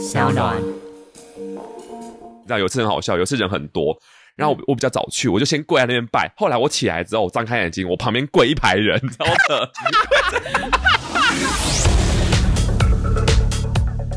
小暖。你知道有一次很好笑，有一次人很多，然后我我比较早去，我就先跪在那边拜。后来我起来之后，我张开眼睛，我旁边跪一排人，你知道的。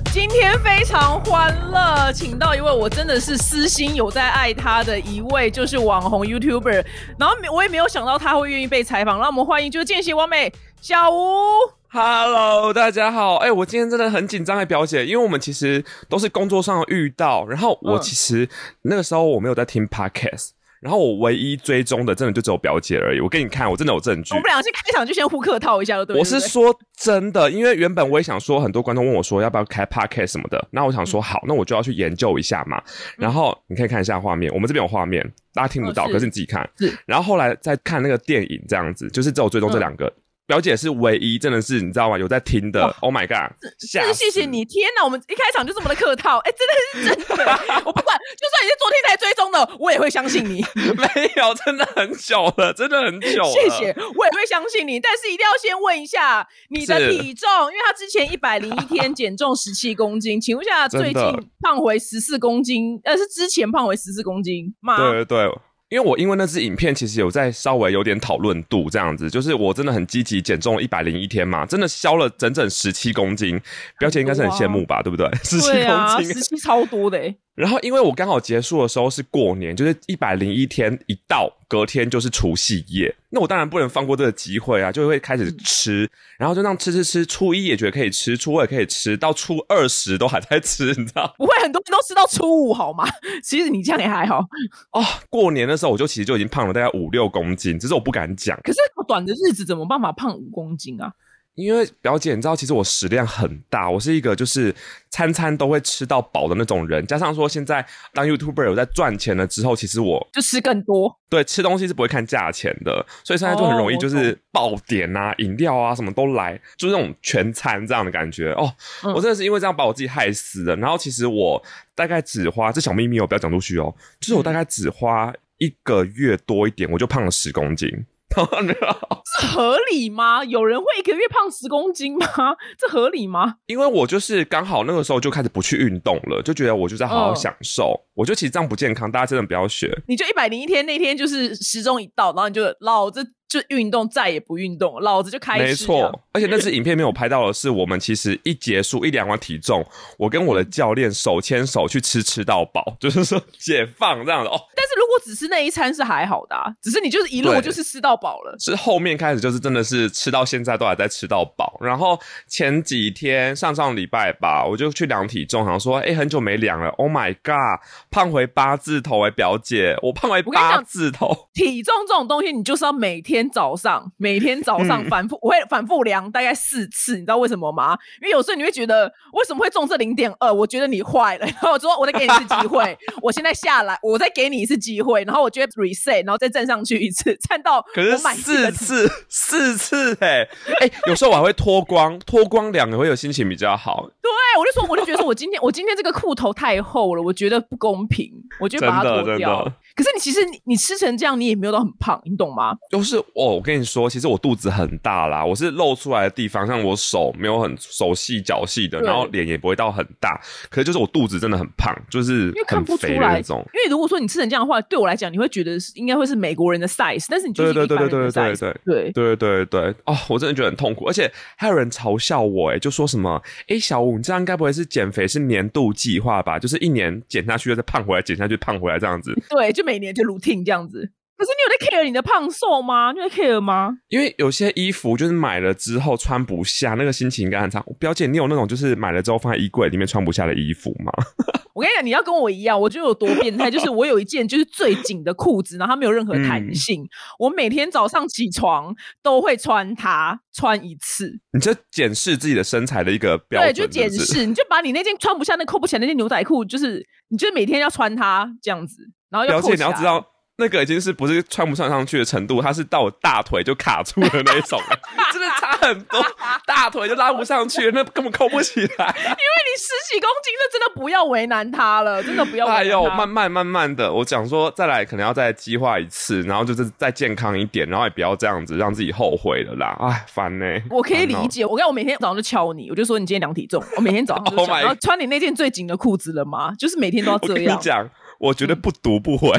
今天非常欢乐，请到一位我真的是私心有在爱他的一位，就是网红 YouTuber。然后我也没有想到他会愿意被采访，让我们欢迎就是见习完美小吴。Hello，大家好。哎、我今天真的很紧张，哎，表姐，因为我们其实都是工作上遇到，然后我嗯其实那个时候我没有在听 Podcast，然后我唯一追踪的真的就只有表姐而已。我给你看，我真的有证据我们。俩是开场就先互客套一下，对不对？我是说真的，因为原本我也想说，很多观众问我说要不要开 podcast 什么的，那我想嗯说好，那我就要去研究一下嘛。然后你可以看一下画面，我们这边有画面，大家听不到，哦是可是你自己看。是然后后来再看那个电影，这样子，就是只有追踪这两个。表姐是唯一，真的是你知道吗？有在听的。哇 Oh my god！吓真的谢谢你，天哪！我们一开场就这么的客套，哎、真的是真的。我不管，就算你是昨天才追踪的，我也会相信你。没有，真的很久了，真的很久了。谢谢，我也会相信你。但是一定要先问一下你的体重，因为他之前一百零一天减重十七公斤，请问一下，最近胖回十四公斤，呃，是之前胖回十四公斤吗？对对对，因为我因为那支影片其实有在稍微有点讨论度，这样子，就是我真的很积极减重了一百零一天嘛，真的消了整整十七公斤，表姐应该是很羡慕吧，对不对？十七公斤十。七超多的、欸，然后因为我刚好结束的时候是过年，就是一百零一天一到，隔天就是除夕夜，那我当然不能放过这个机会啊，就会开始吃，然后就那样吃吃吃，初一也觉得可以吃，初二也可以吃，到初二十都还在吃，你知道？不会很多人都吃到初五好吗？其实你这样也还好，哦，过年的时候我就其实就已经胖了大概五六公斤，只是我不敢讲。可是短的日子怎么办法胖五公斤啊？因为表姐，你知道，其实我食量很大，我是一个就是餐餐都会吃到饱的那种人。加上说现在当 YouTuber 有在赚钱了之后，其实我就吃更多，对吃东西是不会看价钱的，所以现在就很容易哦就是爆点啊、饮料啊什么都来，就是那种全餐这样的感觉。哦，嗯我真的是因为这样把我自己害死了。然后其实我大概只花这小秘密我，不要讲出去哦，就是我大概只花一个月多一点，我就胖了十公斤。这 合理吗？有人会一个月胖十公斤吗？这合理吗？因为我就是刚好那个时候就开始不去运动了，就觉得我就在好好嗯享受。我觉得其实这样不健康，大家真的不要学。你就一百零一天那天就是时钟一到，然后你就老子就运动，再也不运动，老子就开始。没错，而且那支影片没有拍到的是，我们其实一结束一量完体重，我跟我的教练手牵手去吃吃到饱，就是说 解放这样的哦。但是如果只是那一餐是还好的、啊，只是你就是一路就是吃到饱了。是后面开始就是真的是吃到现在都还在吃到饱，然后前几天上上礼拜吧，我就去量体重，想说，哎、很久没量了，Oh my god，胖回八字头哎、表姐，我胖回八字头，体重这种东西，你就是要每天早上，每天早嗯上反复，我会反复量大概四次，你知道为什么吗？因为有时候你会觉得为什么会中这零点二？我觉得你坏了，然后我说我再给你一次机会，我现在下来，我再给你一次机会，然后我就会 reset，然后再站上去一次，站到可是满四次，四次哎、哎、有时候我还会脱光，脱光量也会有心情比较好。对，我就说，我就觉得说我今天我今天这个裤头太厚了，我觉得不公平，我就把它脱掉。可是你其实你你吃成这样，你也没有到很胖，你懂吗？就是哦，我跟你说，其实我肚子很大啦，我是露出来的地方，像我手没有很手细脚细的，然后脸也不会到很大，可是就是我肚子真的很胖，就是因为看很不出来肥的那种。因为如果说你吃成这样的话，对我来讲，你会觉得是应该会是美国人的 size，但是你就是对对对对对对对对对对，哦，我真的觉得很痛苦，而且还有人嘲笑我，哎，就说什么，哎，小五，你这样该不会是减肥是年度计划吧？就是一年减下去，再胖回来，减下去，胖回来这样子。对，就每年就 routine 这样子。可是你有在 care 你的胖瘦吗？你有在 care 吗？因为有些衣服就是买了之后穿不下，那个心情应该很差。表姐，你有那种就是买了之后放在衣柜里面穿不下的衣服吗？我跟你讲，你要跟我一样，我觉得有多变态，就是我有一件就是最紧的裤子，然后它没有任何弹嗯性，我每天早上起床都会穿它，穿一次。你就检视自己的身材的一个标对，准，就检。视，你就把你那件穿不下、那扣不起来那件牛仔裤，就是你就是每天要穿它这样子，然后要表姐，扣起来。你要知道，那个已经是不是穿不穿上去的程度，它是到我大腿就卡住的那一种，真的差很多，大腿就拉不上去，那根本扣不起来。因为你十几公斤，那真的不要为难他了，真的不要。哎呦，慢慢慢慢的，我讲说再来可能要再计划一次，然后就是再健康一点，然后也不要这样子让自己后悔了啦。哎，烦呢、我可以理解，我看我每天早上就敲你，我就说你今天量体重，我每天早上就 Oh 想 my 然后穿你那件最紧的裤子了吗？就是每天都要我跟你这样。讲，我绝对不读不回，我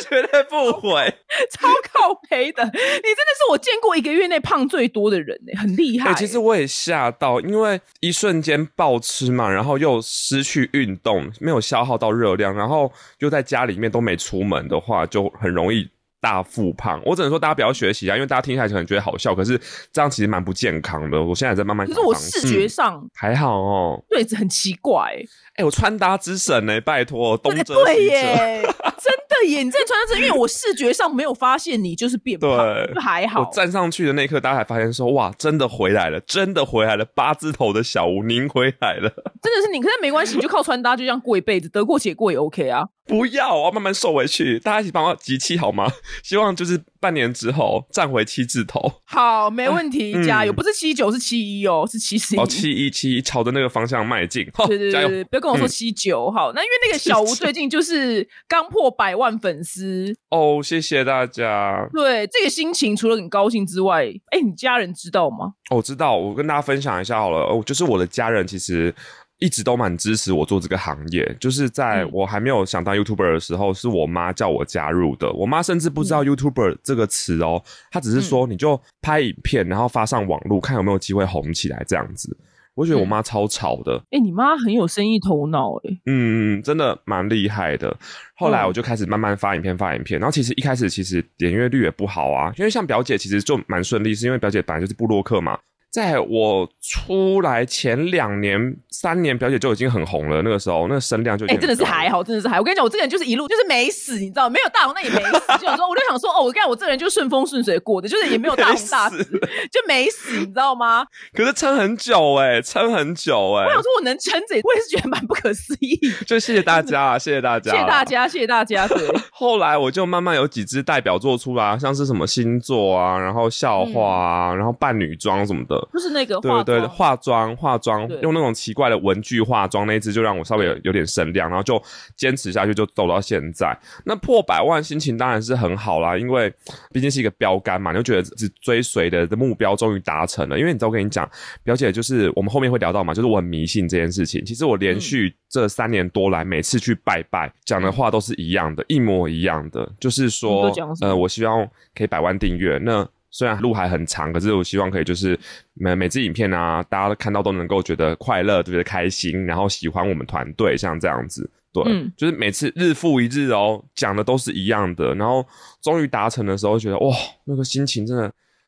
绝对不回。超靠背的，你真的是我见过一个月内胖最多的人呢、很厉害、哎、其实我也吓到，因为一瞬间暴吃嘛，然后又失去运动，没有消耗到热量，然后又在家里面都没出门的话，就很容易。大腹胖，我只能说大家不要学习啊，因为大家听起来可能觉得好笑，可是这样其实蛮不健康的。我现在在慢慢可是我视觉嗯上还好哦。对很奇怪、欸，哎、我穿搭之神呢、拜托，东对遮对西遮。耶，真的耶！你真的穿上这，因为我视觉上没有发现你就是变胖，对还好我。站上去的那一刻，大家才发现说，哇，真的回来了，真的回来了，八字头的小吴，您回来了。真的是你，可是没关系，你就靠穿搭就这样过一辈子，得过且过也 OK 啊。不要，我要慢慢瘦回去，大家一起帮我集气好吗？希望就是半年之后站回七字头，好，没问题，嗯加油！不是七九，是七一哦，是七十一。哦，七一七一，朝着那个方向迈进，好加油！对对对对，不要跟我说嗯七九、好。那因为那个小吴最近就是刚破百万粉丝，哦，谢谢大家。对这个心情除了很高兴之外，哎，你家人知道吗？哦我知道，我跟大家分享一下好了。哦，就是我的家人其实一直都蛮支持我做这个行业。就是在嗯我还没有想当 YouTuber 的时候，是我妈叫我加入的。我妈甚至不知嗯道 YouTuber 这个词哦，她只是说你就拍影片，然后发上网络，看有没有机会红起来这样子。我觉得我嗯妈超吵的，哎，你妈很有生意头脑，哎，嗯，真的蛮厉害的。后来嗯我就开始慢慢发影片，发影片。然后其实一开始其实点阅率也不好啊，因为像表姐其实就蛮顺利，是因为表姐本来就是布洛克嘛。在我出来前两年、三年，表姐就已经很红了。那个时候，那个声量就已哎，真的是还好，真的是还好。我跟你讲，我这个人就是一路就是没死，你知道，没有大红，那也没死。就想说，我就想说，哦，我跟你讲，我这个人就顺风顺水过的，就是也没有大红大 没死，死就没死，你知道吗？可是撑很久哎、撑很久哎、我想说，我能撑着，我也是觉得蛮不可思议。就谢谢大家啊，谢谢大家，谢谢大。家，谢谢大家。对，后来我就慢慢有几支代表作出来，像是什么星座啊，然后笑话啊，然后扮女装什么的。就是那个对对对，化妆化妆用那种奇怪的文具化妆那一支，就让我稍微有有点声量，然后就坚持下去，就走到现在。那破百万心情当然是很好啦，因为毕竟是一个标杆嘛，你就觉得只追随的的目标终于达成了。因为你知道，我跟你讲，表姐就是我们后面会聊到嘛，就是我很迷信这件事情。其实我连续这三年多来，每次去拜拜讲的话都是一样的，一模一样的，就是说呃，我希望可以百万订阅。那虽然路还很长，可是我希望可以就是每每支影片啊，大家看到都能够觉得快乐，觉得开心，然后喜欢我们团队，像这样子。对，嗯就是每次日复一日哦，讲的都是一样的，然后终于达成的时候，觉得哇，那个心情真的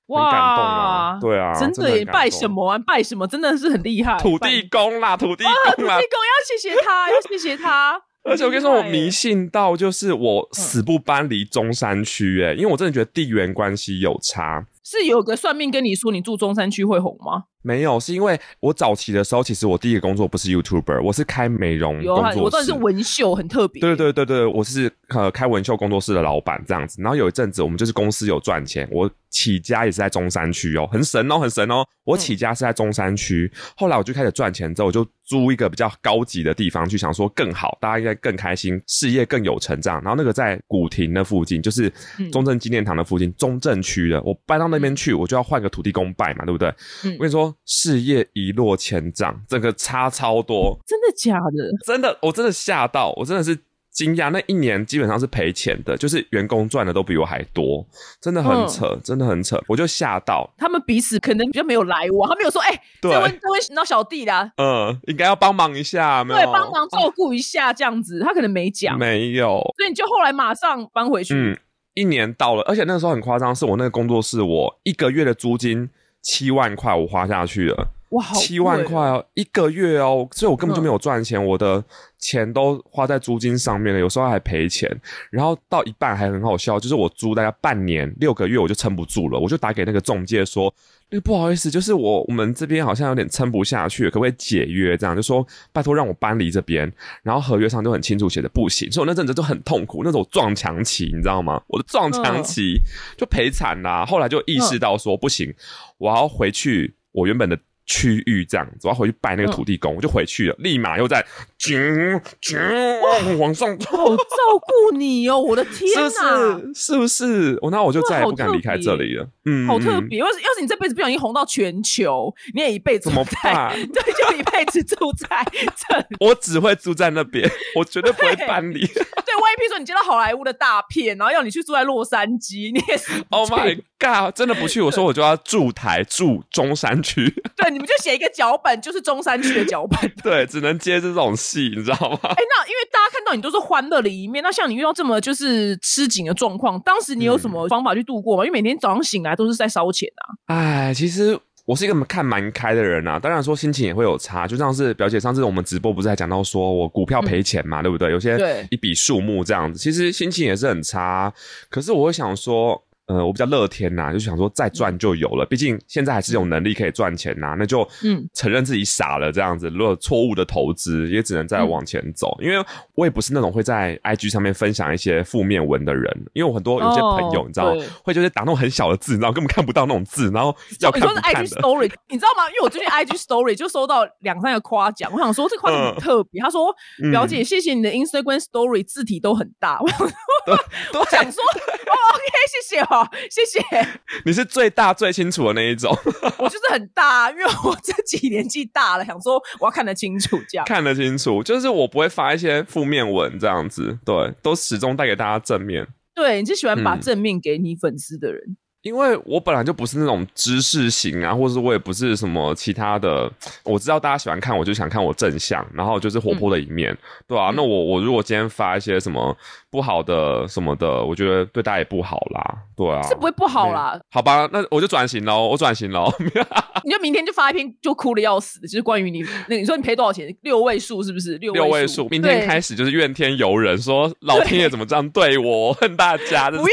很感动啊哇！对啊，真的拜什？么啊？拜什么？真的是很厉害。土地公啦，土地公啊，土！地公要谢谢他，要谢谢他。而且我跟你说，我迷信到就是我嗯死不搬离中山区，哎，因为我真的觉得地缘关系有差。是有个算命跟你说你住中山区会红吗？没有，是因为我早期的时候，其实我第一个工作不是 YouTuber，我是开美容工作室。我知道你是纹绣，很特别。对对对对，我是呃开纹绣工作室的老板这样子。然后有一阵子我们就是公司有赚钱，我起家也是在中山区哦，很神哦，很神哦。我起家是在中山区，后来我就开始赚钱之后，我就租一个比较高级的地方去，想说更好，大家应该更开心，事业更有成这样。然后那个在古亭的附近，就是嗯中正纪念堂的附近，中正区的。我搬到那边去，我就要换个土地公拜嘛，对不对？嗯我跟你说，事业一落千丈，这个差超多。真的假的？真的，我真的吓到，我真的是惊讶。那一年基本上是赔钱的，就是员工赚的都比我还多，真的很嗯扯，真的很扯，我就吓到。他们彼此可能比较没有来往，他没有说，哎、对这位这位那小弟啦，嗯，应该要帮忙一下，没有？对，帮忙照顾一下这样子，他可能没讲，没有，所以你就后来马上搬回去。嗯，一年到了，而且那个时候很夸张，是我那个工作室，我一个月的租金七万块，我花下去了。哇，好七万块哦，一个月哦，所以我根本就没有赚钱，我的钱都花在租金上面了，有时候还赔钱。然后到一半还很好笑，就是我租大概半年六个月我就撑不住了，我就打给那个中介说，那个不好意思，就是我我们这边好像有点撑不下去，可不可以解约？这样就说拜托让我搬离这边。然后合约上就很清楚写的不行，所以我那阵子就很痛苦，那种撞墙期，你知道吗？我的撞墙期就赔惨啦。后来就意识到说不行，我要回去我原本的。区域这样子，我要回去拜那个土地公，我就回去了，立马又在啾啾往上走，好照顾你哦，我的天是不哪！是？是不是？我那我就再也不敢离开这里了。嗯，嗯好特别，要是要是你这辈子不小心红到全球，你也一辈子怎么办 对，就一辈子住在这里。我只会住在那边，我绝对不会搬离。对，万一譬如说你接到好莱坞的大片，然后要你去住在洛杉矶，你也是 Oh my god！真的不去，我说我就要住台住中山区，对，你们就写一个脚本，就是中山区的脚本。对，只能接这种戏，你知道吗？哎，那因为大家看到你都是欢乐的一面，那像你遇到这么就是吃紧的状况，当时你有什么方法去度过吗？因为每天早上醒来都是在烧钱啊。哎，其实我是一个看蛮开的人啊，当然说心情也会有差，就像是表姐上次我们直播不是还讲到说我股票赔钱嘛，对不对？有些对一笔数目这样子，其实心情也是很差。可是我会想说。呃，我比较乐天呐、就想说再赚就有了，毕竟现在还是有能力可以赚钱呐、那就嗯承认自己傻了这样子。如果错误的投资，也只能再往前走。因为我也不是那种会在 IG 上面分享一些负面文的人，因为我很多有些朋友，哦你知道对，会就是打那种很小的字，你知道，根本看不到那种字，然后要看你说是 IG。Story，你知道吗？因为我最近 IG Story 就收到两三个夸奖，我想说这夸奖很特别。他说：“嗯表姐，谢谢你的 Instagram Story 字体都很大。”我想说，对我想说，哦，OK，谢谢哦，谢谢。你是最大最清楚的那一种，我就是很大，因为我自己年纪大了，想说我要看得清楚这样。看得清楚。就是我不会发一些负面文这样子，对，都始终带给大家正面。对，你是喜欢把嗯正面给你粉丝的人。因为我本来就不是那种知识型啊，或者是我也不是什么其他的。我知道大家喜欢看，我就想看我正向，然后就是活泼的一面，对啊，嗯那我我如果今天发一些什么不好的什么的，我觉得对大家也不好啦，对啊，是不会不好啦，好吧，那我就转型喽，我转型喽。你就明天就发一篇就哭的要死的，就是关于你那你说你赔多少钱？六位数是不是？六六位数数，，明天开始就是怨天尤人，说老天爷怎么这样对我，我恨大家这种。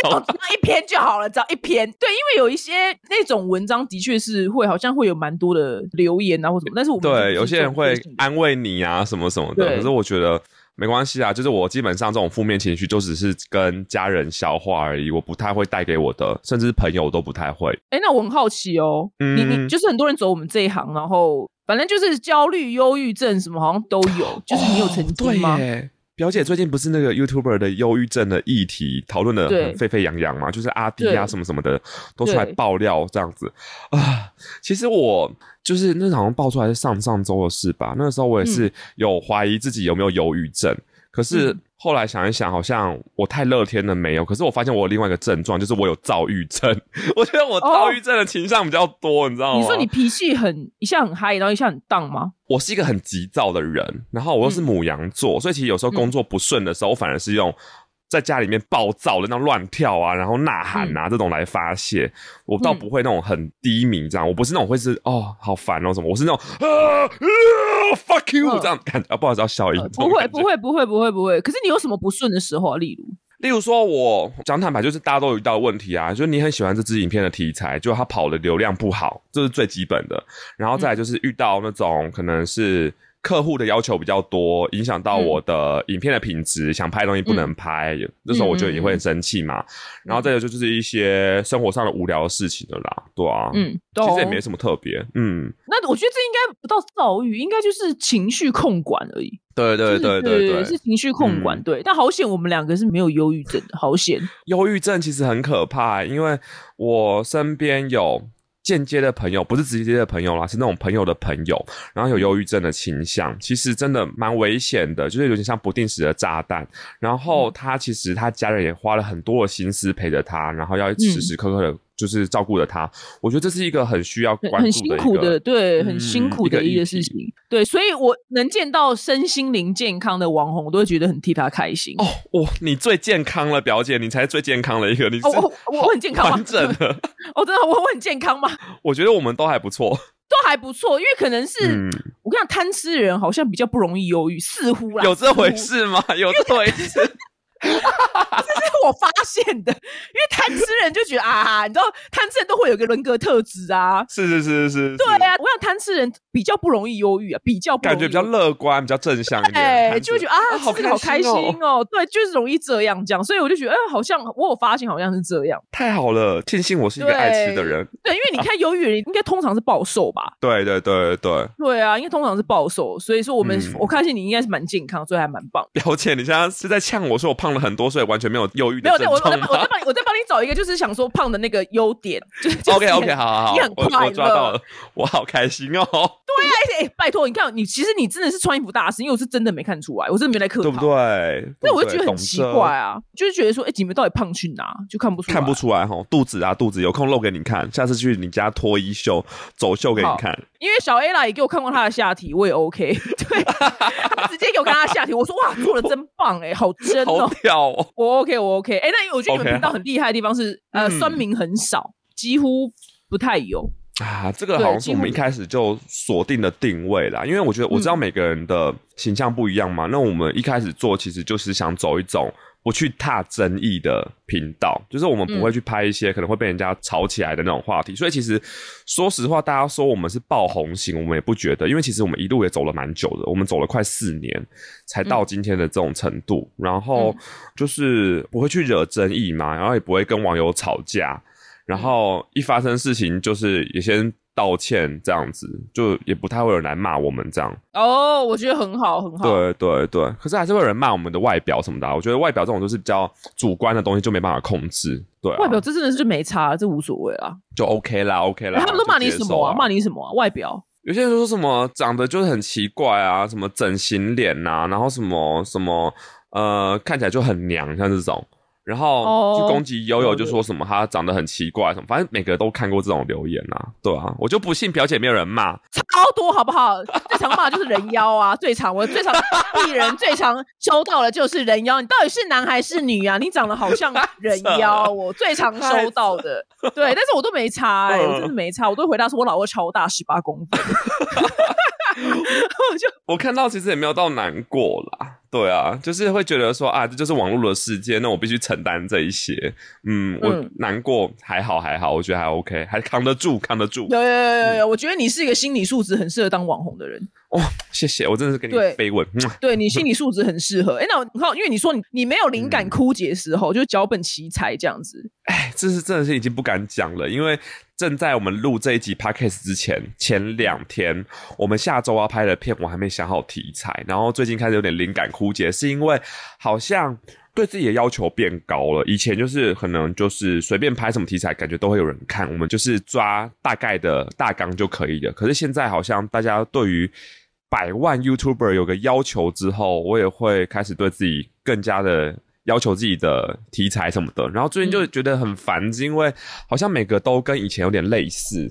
一篇就好了，只要一篇。对，因为有一些那种文章的确是会好像会有蛮多的留言啊或什么，但是我们对，有些人会安安慰你啊，什么什么的。可是我觉得没关系啊，就是我基本上这种负面情绪就只是跟家人消化而已，我不太会带给我的，甚至是朋友都不太会。哎，那我很好奇哦，你你嗯就是很多人走我们这一行，然后反正就是焦虑、忧郁症什么好像都有，就是你有曾经吗？哦对耶表姐最近不是那个 YouTuber 的忧郁症的议题讨论的很沸沸扬扬嘛，就是阿迪啊什么什么的都出来爆料这样子。啊。其实我就是那好像爆出来是上上周的事吧，那个时候我也是有怀疑自己有没有忧郁症，可是嗯后来想一想，好像我太乐天了没有。可是我发现我有另外一个症状，就是我有躁郁症。我觉得我躁郁症的倾向比较多，你知道吗？你说你脾气很一下很嗨，然后一下很荡吗？我是一个很急躁的人，然后我又是母羊座，所以其实有时候工作不顺的时候，我反而是用在家里面暴躁的那种乱跳啊，然后呐喊啊、这种来发泄。我倒不会那种很低迷这样，我不是那种会是哦好烦哦什么，我是那种啊啊 fuck you 嗯这样感觉，啊不好意思要笑一下不会，不。会，不会，不会，不会。可是你有什么不顺的时候啊？例如，例如说，我讲坦白，就是大家都有遇到问题啊，就是你很喜欢这支影片的题材，就它跑的流量不好，这是最基本的。然后再来就是遇到那种可能是客户的要求比较多，影响到我的影片的品质，想拍的东西不能拍，那时候我就也会很生气嘛。然后再有就就是一些生活上的无聊的事情的啦，对啊，嗯，其实也没什么特别，嗯，那我觉得这应该不到躁郁，应该就是情绪控管而已。对对就是对对对，是情绪控管。嗯对，但好险我们两个是没有忧郁症的，好险。忧郁症其实很可怕，因为我身边有间接的朋友，不是直接的朋友啦，是那种朋友的朋友，然后有忧郁症的倾向，其实真的蛮危险的，就是有点像不定时的炸弹。然后他其实他家人也花了很多的心思陪着他，然后要时时刻刻的。就是照顾了他，我觉得这是一个很需要很辛苦的，对，很嗯辛苦的一一个事情。对，所以我能见到身心灵健康的网红，我都会觉得很替他开心。哦，哇，你最健康了，表姐，你才是最健康的一个，你我我我很健康吗完整的。哦，真的，我我很健康吗？我觉得我们都还不错。都还不错，因为可能是、嗯我跟你讲，贪吃的人好像比较不容易忧郁，似乎啦，有这回事吗？有这回事？这是我发现的，因为贪吃人就觉得啊，你知道贪吃人都会有一个人格特质啊。是是是是，对是，啊，我想贪吃人比较不容易忧郁啊，比较感觉比较乐观，比较正向一点。哎，就会觉得啊，好吃得好开心哦，哦。对，就是容易这样这样，所以我就觉得，哎，好像我有发现，好像是这样。太好了，庆幸我是一个爱吃的人。对，因为你看忧郁的人应该通常是暴瘦吧？对对对对，对啊，因为通常是暴瘦，所以说我们、嗯我看见你应该是蛮健康，所以还蛮棒。表姐，你现在是在呛我说我胖了很多，所以完全没有忧郁没有，对我我在的症状吗帮我在帮你我在帮你找一个，就是想说胖的那个优点，就是就是？OK OK，好好好，你很我快我抓到乐了，我好开心哦，哎、哎拜托，你看你其实你真的是穿衣服大师，因为我是真的没看出来，我真的没来客套。对不对？那我就觉得很奇怪，啊，就是觉得说，哎、你们到底胖去哪？就看不出来，看不出来哈，肚子啊肚子，有空露给你看，下次去你家脱衣秀走秀给你看。因为小 A 啦也给我看过他的下体，我也 OK。对，她直接给我看他的下体，我说哇，做的真棒哎、好真好哦。我 OK，我 OK。哎、那我觉得你们频道很厉害的地方是，呃，嗯酸民很少，几乎不太有。啊，这个好像是我们一开始就锁定的定位啦，因为我觉得我知道嗯每个人的形象不一样嘛，那我们一开始做其实就是想走一种不去踏争议的频道，就是我们不嗯。会去拍一些可能会被人家吵起来的那种话题，所以其实说实话，大家说我们是爆红型，我们也不觉得，因为其实我们一路也走了蛮久的，我们走了快四年才到今天的这种程度，然后嗯。就是不会去惹争议嘛，然后也不会跟网友吵架。然后一发生事情，就是也先道歉这样子，就也不太会有人来骂我们这样。哦，我觉得很好，很好。对对对，可是还是会有人骂我们的外表什么的啊、我觉得外表这种就是比较主观的东西，就没办法控制。对、啊，外表这真的是就没差，这无所谓啦。就 OK 啦，OK 啦。哎他们都骂你什么啊？骂你什么啊？外表？有些人说什么长得就是很奇怪啊，什么整形脸呐、然后什么什么呃，看起来就很娘，像这种。然后哦去攻击悠悠，就说什么他长得很奇怪什么，反正每个都看过这种留言啊，对啊，我就不信表姐没有人骂，超多好不好？最常骂的就是人妖啊，最常我最常艺人最常收到的就是人妖。你到底是男还是女啊？你长得好像人妖，我 最常收到的。对，但是我都没差、欸，我真的没差，我都回答说我老二超大，十八公分。我就我看到其实也没有到难过啦，对啊，就是会觉得说啊，这就是网络的世界，那我必须承担这一些，嗯，我嗯。难过还好还好，我觉得还 OK，还扛得住扛得住，有有有有有，我觉得你是一个心理素质很适合当网红的人。哇、谢谢，我真的是给你对飞吻，嗯对你心理素质很适合。哎，那我你看，因为你说你你没有灵感枯竭的时候，就脚本奇才这样子。哎，这是真的是已经不敢讲了，因为正在我们录这一集 podcast 之前，前两天我们下周要拍的片，我还没想好题材，然后最近开始有点灵感枯竭，是因为好像对自己的要求变高了。以前就是可能就是随便拍什么题材，感觉都会有人看，我们就是抓大概的大纲就可以了。可是现在好像大家对于百万 YouTuber 有个要求之后，我也会开始对自己更加的要求自己的题材什么的。然后最近就觉得很烦，是因为好像每个都跟以前有点类似，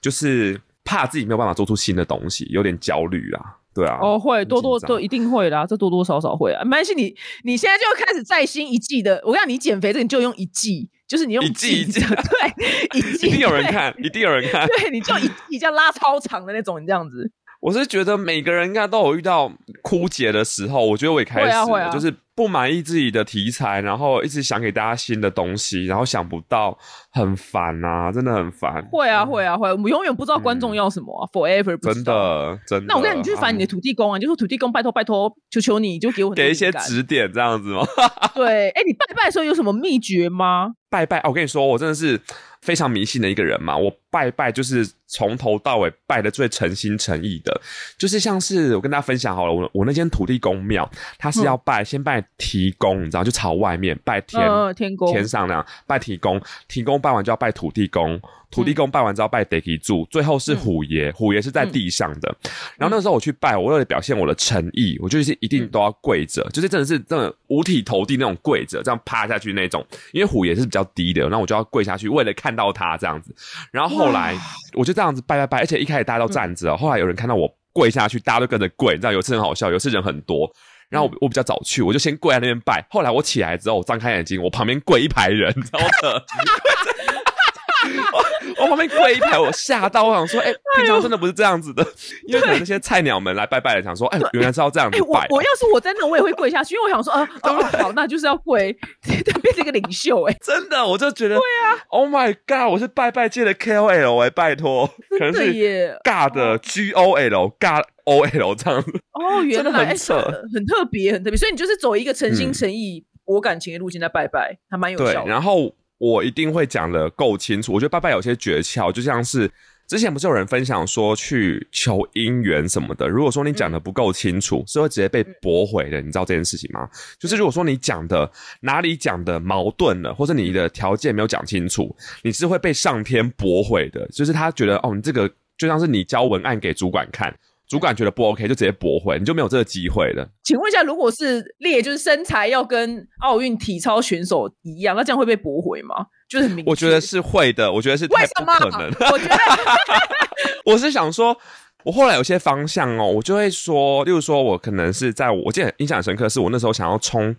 就是怕自己没有办法做出新的东西，有点焦虑啊。对啊，哦，会多多都一定会啦，这多多少少会啊。没关系，你你现在就开始再新一季的。我让你减肥这个，你就用一季，就是你用一季一季的对，一季一定有人看，一定有人看。对，你就一季这样拉超长的那种，你这样子。我是觉得每个人应该都有遇到枯竭的时候，我觉得我也开始了，会啊会啊。就是不满意自己的题材，然后一直想给大家新的东西，然后想不到，很烦啊，真的很烦。会啊会啊会，我们永远不知道观众嗯要什么、啊 f o r e v e r 真。的真的。那我跟你，你去烦你的啊土地公啊，你就说土地公，拜托拜托，求求你，就给我给一些指点这样子吗？对，哎，你拜拜的时候有什么秘诀吗？拜拜，我跟你说，我真的是非常迷信的一个人嘛。我拜拜就是从头到尾拜的最诚心诚意的，就是像是我跟大家分享好了，我我那间土地公庙，它是要拜、先拜提公，你知道，就朝外面拜天、嗯，天公，天上那样拜提公，提公拜完就要拜土地公，土地公拜完之后拜地基主，最后是虎爷，虎爷是在地上的。然后那时候我去拜，我为了表现我的诚意，我就是一定都要跪着，就是真的是真的五体投地那种跪着，这样趴下去那种。因为虎爷是比较低的，然后我就要跪下去，为了看到他这样子。然后后来我就这样子拜拜拜，而且一开始大家都站着哦，后来有人看到我跪下去，大家都跟着跪，你知道有一次很好笑，有一次人很多。然后我我比较早去，我就先跪在那边拜。后来我起来之后，我张开眼睛，我旁边跪一排人，你知道吗？我旁边跪一排，我吓到，我想说，哎、平常真的不是这样子的，因为可能那些菜鸟们来拜拜的，想说，哎、原来是要这样子拜。我要是我在那，我也会跪下去，因为我想说，啊，哦哦，好，那就是要跪，变成一个领袖、哎，真的，我就觉得，对啊，Oh my God，我是拜拜界的 KOL 哎、拜托，可能是耶，尬的 GOL 尬 OL 这样子，哦，原来哎很扯很很特别，很特别，所以你就是走一个诚心嗯。诚意、博感情的路线在拜拜，还蛮有效，的。然后我一定会讲的够清楚。我觉得拜拜有些诀窍，就像是之前不是有人分享说去求姻缘什么的，如果说你讲的不够清楚，是会直接被驳回的。你知道这件事情吗？就是如果说你讲的哪里讲的矛盾了，或者你的条件没有讲清楚，你是会被上天驳回的。就是他觉得哦，你这个就像是你交文案给主管看。主管觉得不 OK，就直接驳回，你就没有这个机会了。请问一下，如果是列就是身材要跟奥运体操选手一样，那这样会被驳回吗？就是很明，我觉得是会的，我觉得是太为什么？不可能。我觉得 我是想说，我后来有些方向哦，我就会说，例如说，我可能是在我记得印象很深刻，是我那时候想要冲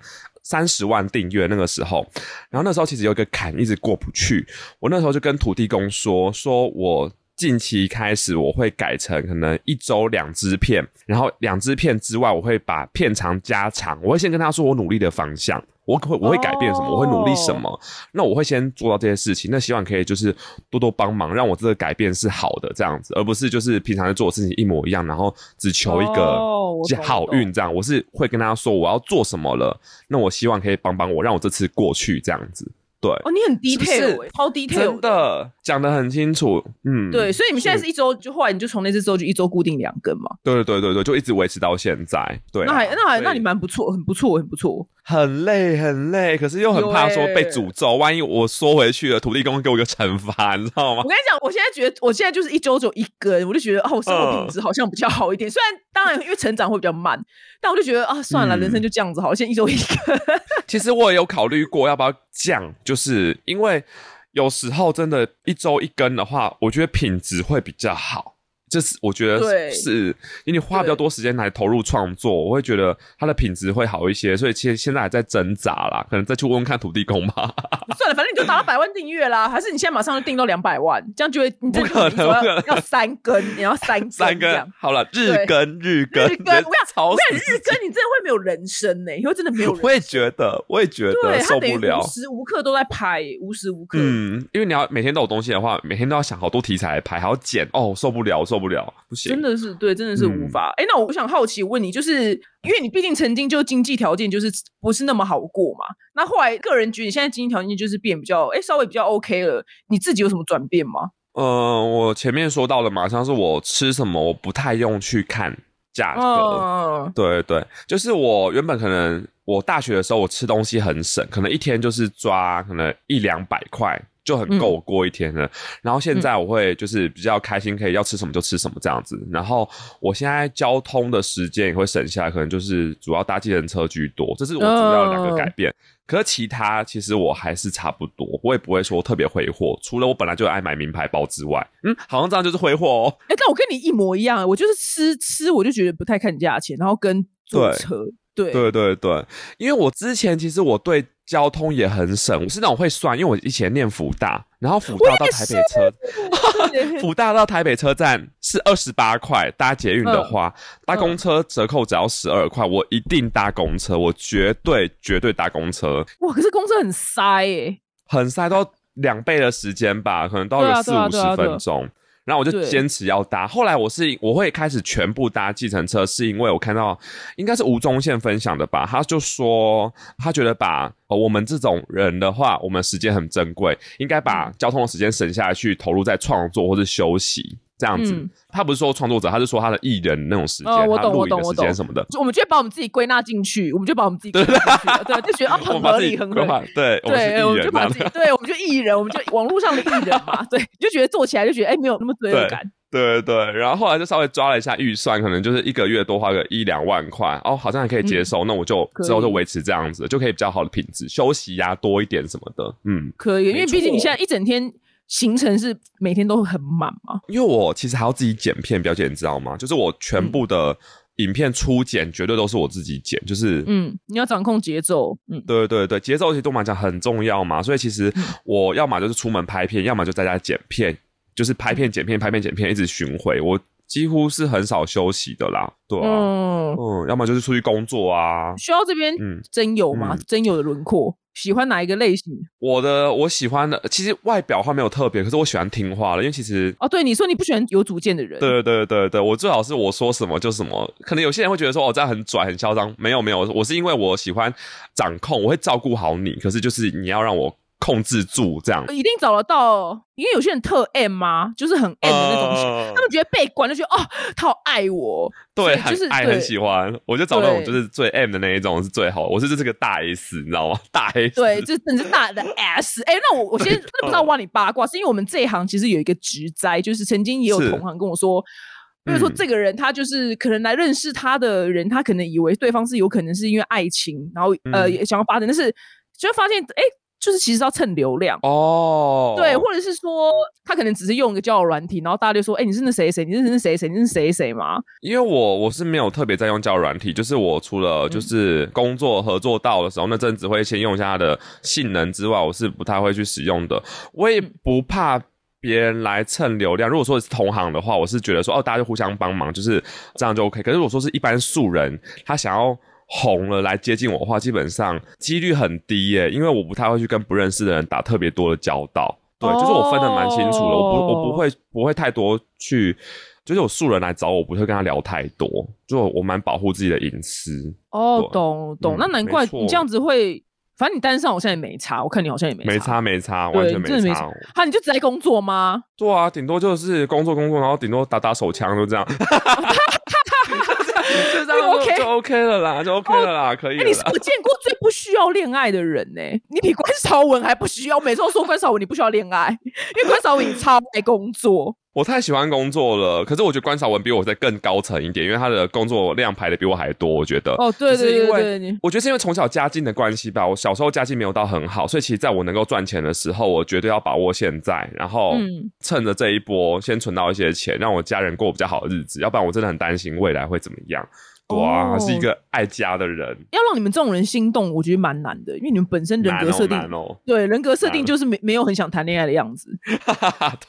三十万订阅那个时候，然后那时候其实有一个坎一直过不去，我那时候就跟土地公说，说我。近期开始，我会改成可能一周两支片，然后两支片之外，我会把片长加长。我会先跟他说我努力的方向，我会我会改变什么，我会努力什么。那我会先做到这些事情。那希望可以就是多多帮忙，让我这个改变是好的这样子，而不是就是平常在做的事情一模一样，然后只求一个哦好运这样。我是会跟他说我要做什么了，那我希望可以帮帮我，让我这次过去这样子。对，哦，你很 detail，、欸、超 detail，真的讲得很清楚。嗯，对，所以你们现在是一周，就后来你就从那次之后就一周固定两根嘛。对对对对对，就一直维持到现在。对啊，那还那还那你蛮不错，很不错，很不错。很累很累，可是又很怕说被诅咒，万一我缩回去了，土地公给我一个惩罚，你知道吗我？跟你讲，我现在觉得，我现在就是一周只有一根，我就觉得哦，我生活品质好像比较好一点。虽然当然因为成长会比较慢，但我就觉得啊，算了，嗯人生就这样子好了，现在一周一根。其实我也有考虑过要不要降，就是因为有时候真的，一周一根的话，我觉得品质会比较好。这是我觉得是，因为你花比较多时间来投入创作，我会觉得它的品质会好一些。所以其实现在还在挣扎啦，可能再去问问看土地公吧。算了，反正你就达到百万订阅啦，还是你现在马上就订到两百万，这样就会你这不可能要三更，你要三根 三根好了，日更日更日更，我跟你讲，超我跟你讲，日死自己更你真的会没有人生呢、以后真的没有人生。我也觉得，我也觉对得受不了无。时无刻都在拍，无时无刻。嗯，因为你要每天都有东西的话，每天都要想好多题材来拍，还要剪，哦，受不了，受不了，不行。真的是对，真的是无嗯法。哎、那我想好奇问你，就是因为你毕竟曾经就经济条件就是不是那么好过嘛，那后来个人觉得你现在经济条件就是变比较哎、稍微比较 OK 了，你自己有什么转变吗？呃，我前面说到的嘛，像是我吃什么，我不太用去看价格。嗯，对对，就是我原本可能我大学的时候，我吃东西很省，可能一天就是抓可能一两百块就很够我过一天了。然后现在我会就是比较开心，可以要吃什么就吃什么这样子。然后我现在交通的时间也会省下来，可能就是主要搭计程车居多，这是我主要的两个改变。可是其他其实我还是差不多，我也不会说特别挥霍。除了我本来就爱买名牌包之外，嗯，好像这样就是挥霍哦。哎、但我跟你一模一样，我就是吃吃，我就觉得不太看价钱，然后跟坐车，对。对对对，因为我之前其实我对交通也很省，我是那种会算，因为我以前念福大，然后福大到台北车，对福大到台北车站是二十八块，搭捷运的话，搭公车折扣只要十二块，我一定搭公车，我绝对绝对搭公车，哇，可是公车很塞耶、很塞，都要两倍的时间吧，可能都有四五十分钟。然后我就坚持要搭，后来我是我会开始全部搭计程车，是因为我看到应该是吴宗宪分享的吧，他就说他觉得把、呃我们这种人的话，我们时间很珍贵，应该把嗯。交通的时间省下来去投入在创作或是休息这样子。嗯他不是说创作者，他是说他的艺人那种时间，哦我懂他录影的我懂我懂时间什么的。就我们就会把我们自己归纳进去，我们就把我们自己归纳进去了，对，就觉得啊很合理，很合理。对，对，我们就把自己，对，我们就艺人，我们就网络上的艺人嘛，对，就觉得做起来就觉得哎，没有那么罪恶感。对对对，然后后来就稍微抓了一下预算，可能就是一个月多花个一两万块，哦，好像还可以接受，那我就之后就维持这样子，就可以比较好的品质，休息呀、多一点什么的，嗯。可以，因为没毕竟你错现在一整天行程是每天都很满吗。因为我其实还要自己剪片表姐，你知道吗？就是我全部的影片初剪绝对都是我自己剪，就是嗯，你要掌控节奏，嗯，对对对，节奏其实对我们来讲很重要嘛，所以其实嗯我要么就是出门拍片，要么就在家剪片，就是拍片剪片拍片剪片一直巡回，我几乎是很少休息的啦，对啊，嗯，嗯，要么就是出去工作啊。需要这边嗯真有吗嗯？真有的轮廓，喜欢哪一个类型？我的我喜欢的，其实外表话没有特别，可是我喜欢听话了，因为其实。哦，对，你说你不喜欢有主见的人，对对对对对，我最好是我说什么就什么。可能有些人会觉得说，哦，这样很拽很嚣张。没有没有，我是因为我喜欢掌控，我会照顾好你。可是就是你要让我控制住这样。一定找得到，因为有些人特 M 吗？就是很 M 的那种他们觉得被管就觉得哦，他好爱我，对，就是很爱，很喜欢。我就找那种就是最 M 的那一种是最好的。我是这是个大 S，你知道吗？大 S。对，这真的是大的 S。哎、那我我先真 的不知道挖你八卦，是因为我们这一行其实有一个职灾，就是曾经也有同行跟我说。比如说，嗯这个人他就是可能来认识他的人，他可能以为对方是有可能是因为爱情，然后呃嗯也想要发展，但是就会发现，哎、就是其实要蹭流量，哦，对，或者是说他可能只是用一个交友软体，然后大家就说，哎、你是那谁谁，你是那谁谁，你是谁谁吗？因为我我是没有特别在用交友软体，就是我除了就是工作合作到的时候，那阵子会先用一下它的性能之外，我是不太会去使用的。我也不怕别人来蹭流量。如果说是同行的话，我是觉得说哦，大家就互相帮忙，就是这样就 OK。可是如果说是一般素人，他想要。红了来接近我的话，基本上几率很低耶，因为我不太会去跟不认识的人打特别多的交道。对，就是我分的蛮清楚的，我不我不会不会太多去，就是有素人来找我，不会跟他聊太多，就我蛮保护自己的隐私。哦，懂懂，嗯那难怪你这样子会，反正你单上好像也没差，我看你好像也没没差没差，完，全没差。哈，你就只在工作吗？对啊，顶多就是工作工作，然后顶多打打手枪，就这样。就这张就 OK 就 OK 了啦，就 OK 了啦，可以哎。你是我见过最不需要恋爱的人呢、你比关少文还不需要。每次都说关少文你不需要恋爱，因为关少文你超爱工作。我太喜欢工作了，可是我觉得关少文比我在更高层一点，因为他的工作量排的比我还多，我觉得。哦，对对对对，你我觉得是因为从小家境的关系吧，我小时候家境没有到很好，所以其实在我能够赚钱的时候，我绝对要把握现在，然后嗯趁着这一波先存到一些钱，让我家人过比较好的日子，要不然我真的很担心未来会怎么样。哇，哦是一个爱家的人，要让你们这种人心动，我觉得蛮难的，因为你们本身人格设定。难哦，对人格设定就是没没有很想谈恋爱的样子，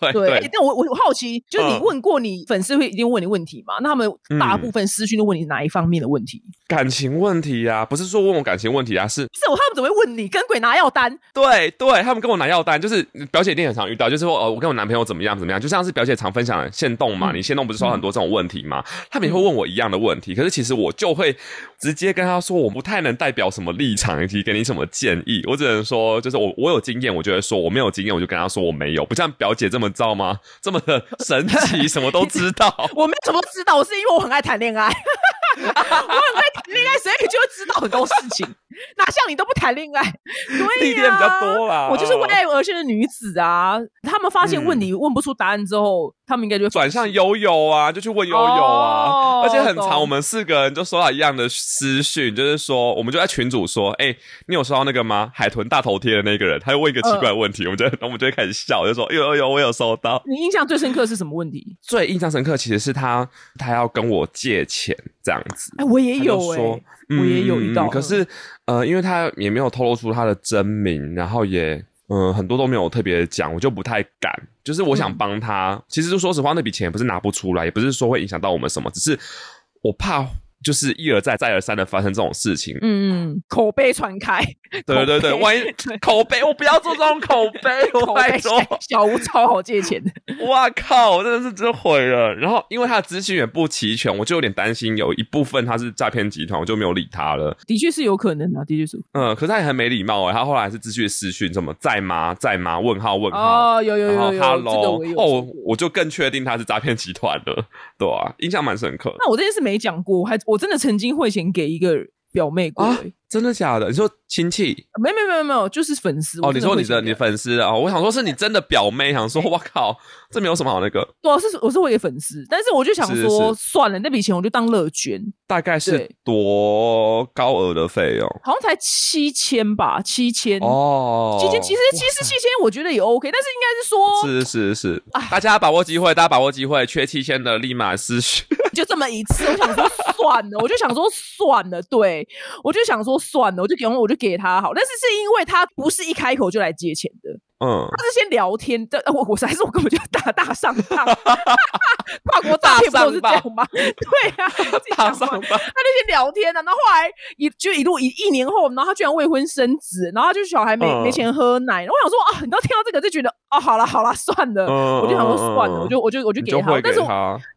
对 对。但我我我好奇，就是你嗯问过你粉丝会一定问你问题嘛？那他们大嗯部分私讯都问你哪一方面的问题？感情问题呀、不是说问我感情问题啊，是不是我他们怎么会问你跟鬼拿药单？对对，他们跟我拿药单，就是表姐一定很常遇到，就是说，哦，我跟我男朋友怎么样怎么样，就像是表姐常分享的限动嘛，嗯你限动不是说很多这种问题嘛，他们也会问我一样的问题，可是其实我就会直接跟他说，我不太能代表什么立场以及给你什么建议，我只能说，就是我我有经验，我就会说我没有经验，我就跟他说我没有，不像表姐这么糟吗？这么的神奇，什么都知道。我没有什么知道，我是因为我很爱谈恋爱，我很爱谈恋爱，所以你就会知道很多事情。哪像你都不谈恋爱，对呀、历练比较多啦我就是为爱而生的女子啊！他们发现问嗯问不出答案之后，他们应该就会转向悠悠啊，就去问悠悠啊，哦而且很长，我们四个人就收到一样的私讯，就是说，我们就在群主说，哎、你有收到那个吗？海豚大头贴的那个人，他又问一个奇怪的问题，我们就 我们就会开始笑，就说，有有有，我有收到。你印象最深刻是什么问题？最印象深刻其实是他，他要跟我借钱这样子。哎、我也有哎、说我也有遇到嗯可是呃，因为他也没有透露出他的真名，然后也嗯、呃很多都没有特别讲，我就不太敢。就是我想嗯帮他，其实就说实话，那笔钱也不是拿不出来，也不是说会影响到我们什么，只是我怕就是一而再再而三的发生这种事情。嗯，口碑传开，对对对，万一 口碑，我不要做这种口碑，我拜托。小吴超好借钱的，哇靠！我真的是真毁了。然后因为他的资讯也不齐全，我就有点担心，有一部分他是诈骗集团，我就没有理他了。的确是有可能的、的确是。嗯，可是他也很没礼貌哎，他后来还是继续私讯，什么在吗？在吗？问号问号。哦，有有有有有，这个 Hello，我也有哦，我就更确定他是诈骗集团了，对啊，印象蛮深刻那我这件事没讲过，我还我真的曾经汇钱给一个表妹过、真的假的？你说亲戚？没有没有没有没有，就是粉丝。哦，你说你的你粉丝啊？我想说是你真的表妹，想说我靠，这没有什么好那个，对啊，是我是会给粉丝，但是我就想说，是算了，那笔钱我就当乐捐，大概是多高额的费用？好像才七千吧，七千。哦，七千其实其实七千，我觉得也 OK，但是应该是说是是是，大家把握机会，大家把握机会，缺七千的立马私讯。就这么一次，我想说算了，我就想说算了，对我就想说算了，我就给我就给他好，但是是因为他不是一开口就来借钱的，嗯，他是先聊天的，呃我我还是我根本就大大上当，跨国诈骗不都是这样吗？对呀啊，自己讲话大上当。他就先聊天啊，然后后来一就一路一一年后，然后他居然未婚生子，然后他就小孩没、嗯没钱喝奶，然后我想说啊，你都听到这个就觉得哦，好了好了，算了，嗯我就想说算了，我就我就我就给他，但是我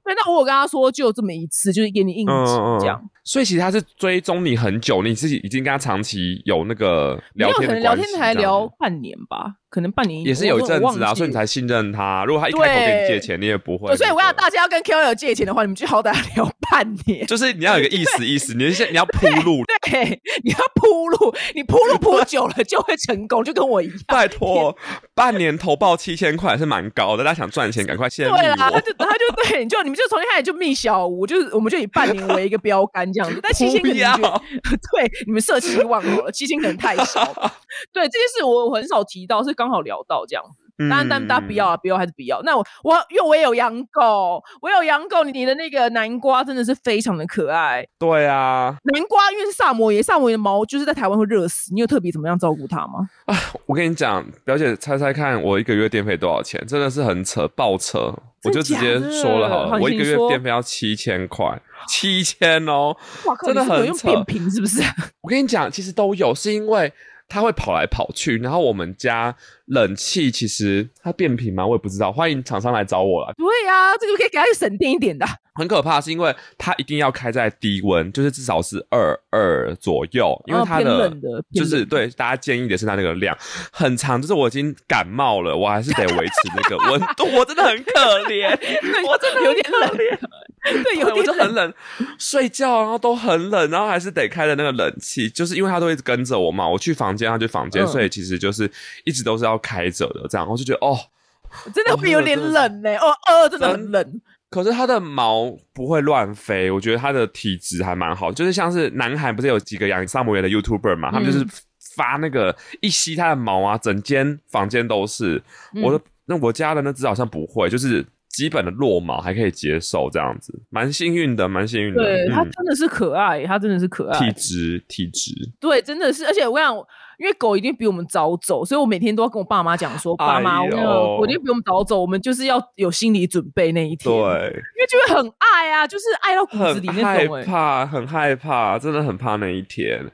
那我有跟他说就这么一次，就是给你应急嗯这样。。所以其实他是追踪你很久，你自己已经跟他长期有那个聊没有，可天的能聊天才聊半年吧，可能半年也是有一阵子啊，所以你才。信任他。如果他一开口跟你借钱，你也不会对，所以我要大家要跟 KOL 借钱的话，你们就好歹聊半年。就是你要有个意思意思，你先你要铺路，对，你要铺路，你铺路铺久了就会成功，就跟我一样。拜托，半年投报七千块是蛮高的，大家想赚钱赶快先密对啦，他。就他就对，你就你们就从一开始就密小吴，就是我们就以半年为一个标杆这样子。但七千可能 对你们设期望好了，七千可能太少吧。对这件事我我很少提到，是刚好聊到这样子。当然，但大家不要啊，不要还是不要。那我我因为我也有养狗，我有养狗，你的那个南瓜真的是非常的可爱。对啊，南瓜因为是萨摩耶，萨摩耶的毛就是在台湾会热死，你有特别怎么样照顾它吗？我跟你讲，表姐猜猜看，我一个月电费多少钱？真的是很扯，爆扯！我就直接说了好了，好我一个月电费要七千块，七千哦！真的很扯变频是不是？我跟你讲，其实都有，是因为它会跑来跑去，然后我们家冷气其实它变频吗？我也不知道，欢迎厂商来找我了。对呀、这个可以给它省电一点的。很可怕，是因为它一定要开在低温，就是至少是二二左右，因为它的、就是对大家建议的是它那个量很长，就是我已经感冒了，我还是得维持那个 温度，我真的很可怜，我真的有点可怜。对，有对，我点就很冷，睡觉然后都很冷，然后还是得开着那个冷气，就是因为它都一直跟着我嘛，我去房间，它去房间，嗯所以其实就是一直都是要开着的，这样，我就觉得哦，真的会有点冷呢、哦，哦，真的很冷。可是它的毛不会乱飞，我觉得它的体质还蛮好，就是像是南韩不是有几个养萨摩耶的 YouTuber 嘛，他们就是嗯发那个一吸它的毛啊，整间房间都是。嗯我的那我家的那只好像不会，就是基本的落毛还可以接受这样子，蛮幸运的，蛮幸运的。对，它嗯真的是可爱，它真的是可体爱。质体质，对，真的是，而且我想，因为狗一定比我们早走，所以我每天都要跟我爸妈讲说，爸妈，哎我我一定比我们早走，我们就是要有心理准备那一天。对，，因为就会很爱啊，就是爱到骨子里很害那种、欸。怕，很害怕，真的很怕那一天。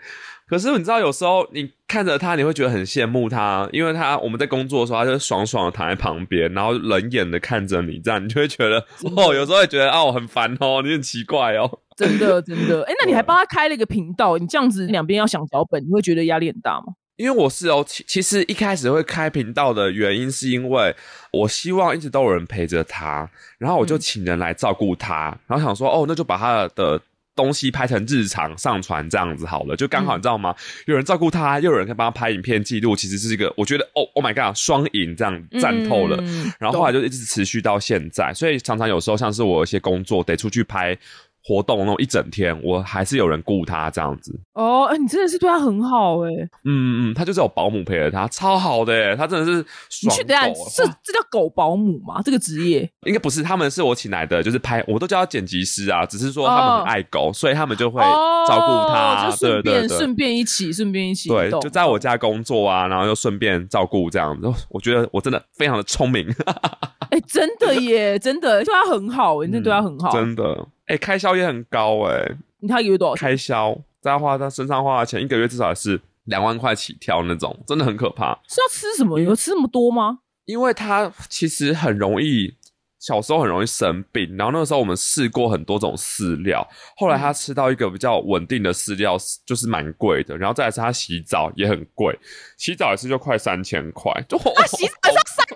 可是你知道，有时候你看着他，你会觉得很羡慕他，因为他我们在工作的时候，他就爽爽的躺在旁边，然后冷眼的看着你，这样你就会觉得 哦，有时候会觉得啊，我很烦哦，你很奇怪哦。真的真的，哎、那你还帮他开了一个频道，你这样子两边要想脚本，你会觉得压力很大吗？因为我是哦，其其实一开始会开频道的原因，是因为我希望一直都有人陪着他，然后我就请人来照顾他，然后想说哦，那就把他的东西拍成日常上传这样子好了，就刚好嗯你知道吗？有人照顾他，又有人可以帮他拍影片记录，其实是一个我觉得哦，Oh my god，双赢这样赞透了。嗯然后后来就一直持续到现在，所以常常有时候像是我有一些工作得出去拍活动那种一整天，我还是有人雇他这样子。哦，哎、你真的是对他很好哎、嗯嗯，他就是有保姆陪着他，超好的耶，他真的是你爽去等一下狗是这叫狗保姆吗？这个职业？应该不是，他们是我请来的，就是拍，我都叫他剪辑师啊，只是说他们很爱狗，所以他们就会照顾他，顺对对对。便顺。便一起，顺便一起，对，就在我家工作啊，然后又顺便照顾这样子，我觉得我真的非常的聪明，哎、真的耶，真的对他很好，哎，真的对他很好。嗯真的。哎、开销也很高哎、你他一个月多少钱？开销在他花他身上花的钱，一个月至少也是两万块起跳那种，真的很可怕。是要吃什么？有吃那么多吗？因为他其实很容易，小时候很容易生病，然后那个时候我们试过很多种饲料，后来他吃到一个比较稳定的饲料，就是蛮贵的，然后再来是他洗澡也很贵，洗澡一次就快三千块，就 他 洗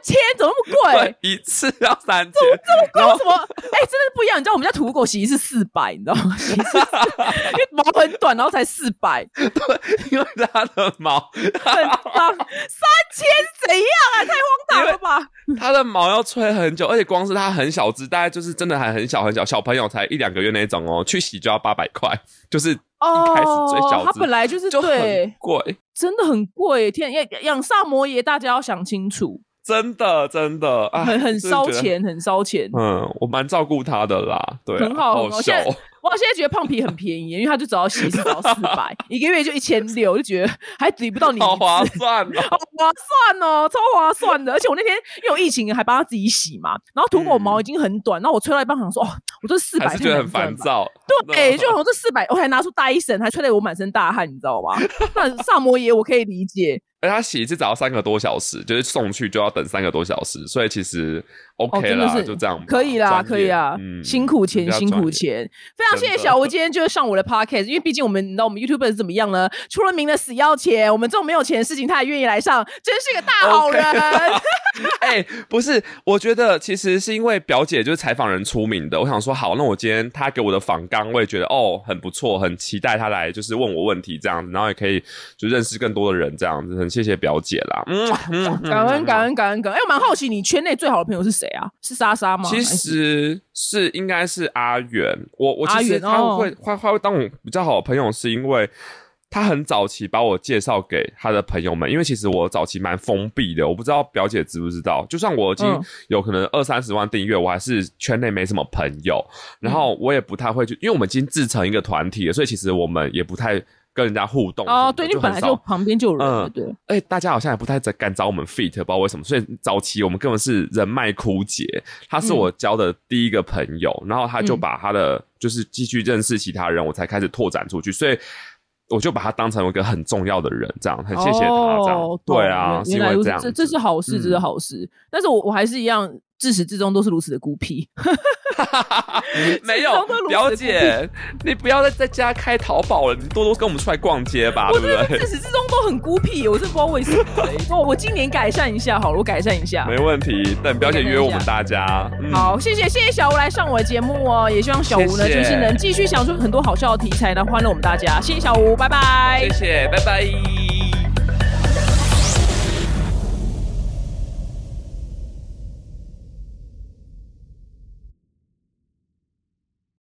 千怎么那么贵？一次要三千，为什么？哎、真的是不一样。你知道我们家土狗洗一次四百，你知道吗？因为毛很短，然后才四百，因为它的毛，很脏。三千是怎样啊？太荒唐了吧！它的毛要吹很久，而且光是它很小只，大概就是真的还很小很小，小朋友才一两个月那种哦，去洗就要八百块，就是哦，开始最小只它本来就是就很对，贵，真的很贵。天，养养萨摩耶，大家要想清楚，真的真的，啊很很烧钱，很烧钱。嗯，我蛮照顾他的啦，对啊、很好，很好。笑现在哇，现在觉得胖皮很便宜，因为他就只要洗一次只要四百，一个月就一千六，就觉得还抵不到你一好次划算哦。好划算哦，超划算的。而且我那天因为有疫情，还帮他自己洗嘛，然后土狗毛已经很短，然后我吹到一半想说，哦，我这四百觉得很烦。躁，对，嗯就我这四百，我还拿出戴森，还吹得我满身大汗，你知道吗？那萨摩耶我可以理解，而他洗一次只要三个多小时，就是送去就要等三个多小时，所以其实哦，OK 啦，真的是就这样，可以啦，可以啦，嗯辛苦钱，辛苦钱，非常谢谢小吴今天就是上我的 podcast，因为毕竟我们你知道我们 YouTube 是怎么样呢？出了名的死要钱，我们这种没有钱的事情他也愿意来上，真是个大好人。哎、不是，我觉得其实是因为表姐就是采访人出名的，我想说好，那我今天她给我的访纲，我也觉得哦很不错，很期待她来就是问我问题这样子，然后也可以就认识更多的人这样子，很谢谢表姐啦，嗯，嗯嗯感恩感恩感恩感恩！哎、我蛮好奇，你圈内最好的朋友是谁啊？是莎莎吗？其实是应该是阿元，我我阿其实他会他他会当我比较好的朋友，是因为他很早期把我介绍给他的朋友们，因为其实我早期蛮封闭的，我不知道表姐知不知道，就算我已经嗯。有可能二三十万订阅，我还是圈内没什么朋友，然后我也不太会去，因为我们已经自成一个团体了，所以其实我们也不太跟人家互动。哦，对，你本来就旁边就有人，嗯对。哎、大家好像也不太敢找我们 fit，不知道为什么。所以早期我们根本是人脉枯竭。他是我交的第一个朋友，然后他就嗯把他的就是继续认识其他人，我才开始拓展出去。所以我就把他当成一个很重要的人，这样很谢谢他。这样、哦对啊，因为这样这这是好事，这是嗯好事。但是我我还是一样，自始至终都是如此的孤僻。没有 表姐，你不要再在家开淘宝了，你多多跟我们出来逛街吧，对不对？自始至终都很孤僻，我真不知道为什么、欸。我我今年改善一下好了，我改善一下。没问题，等表姐约我们大家。嗯，好，谢谢谢谢小吴来上我的节目哦，也希望小吴呢就是能继续想出很多好笑的题材来欢乐我们大家。谢谢小吴，拜拜谢。谢，拜拜。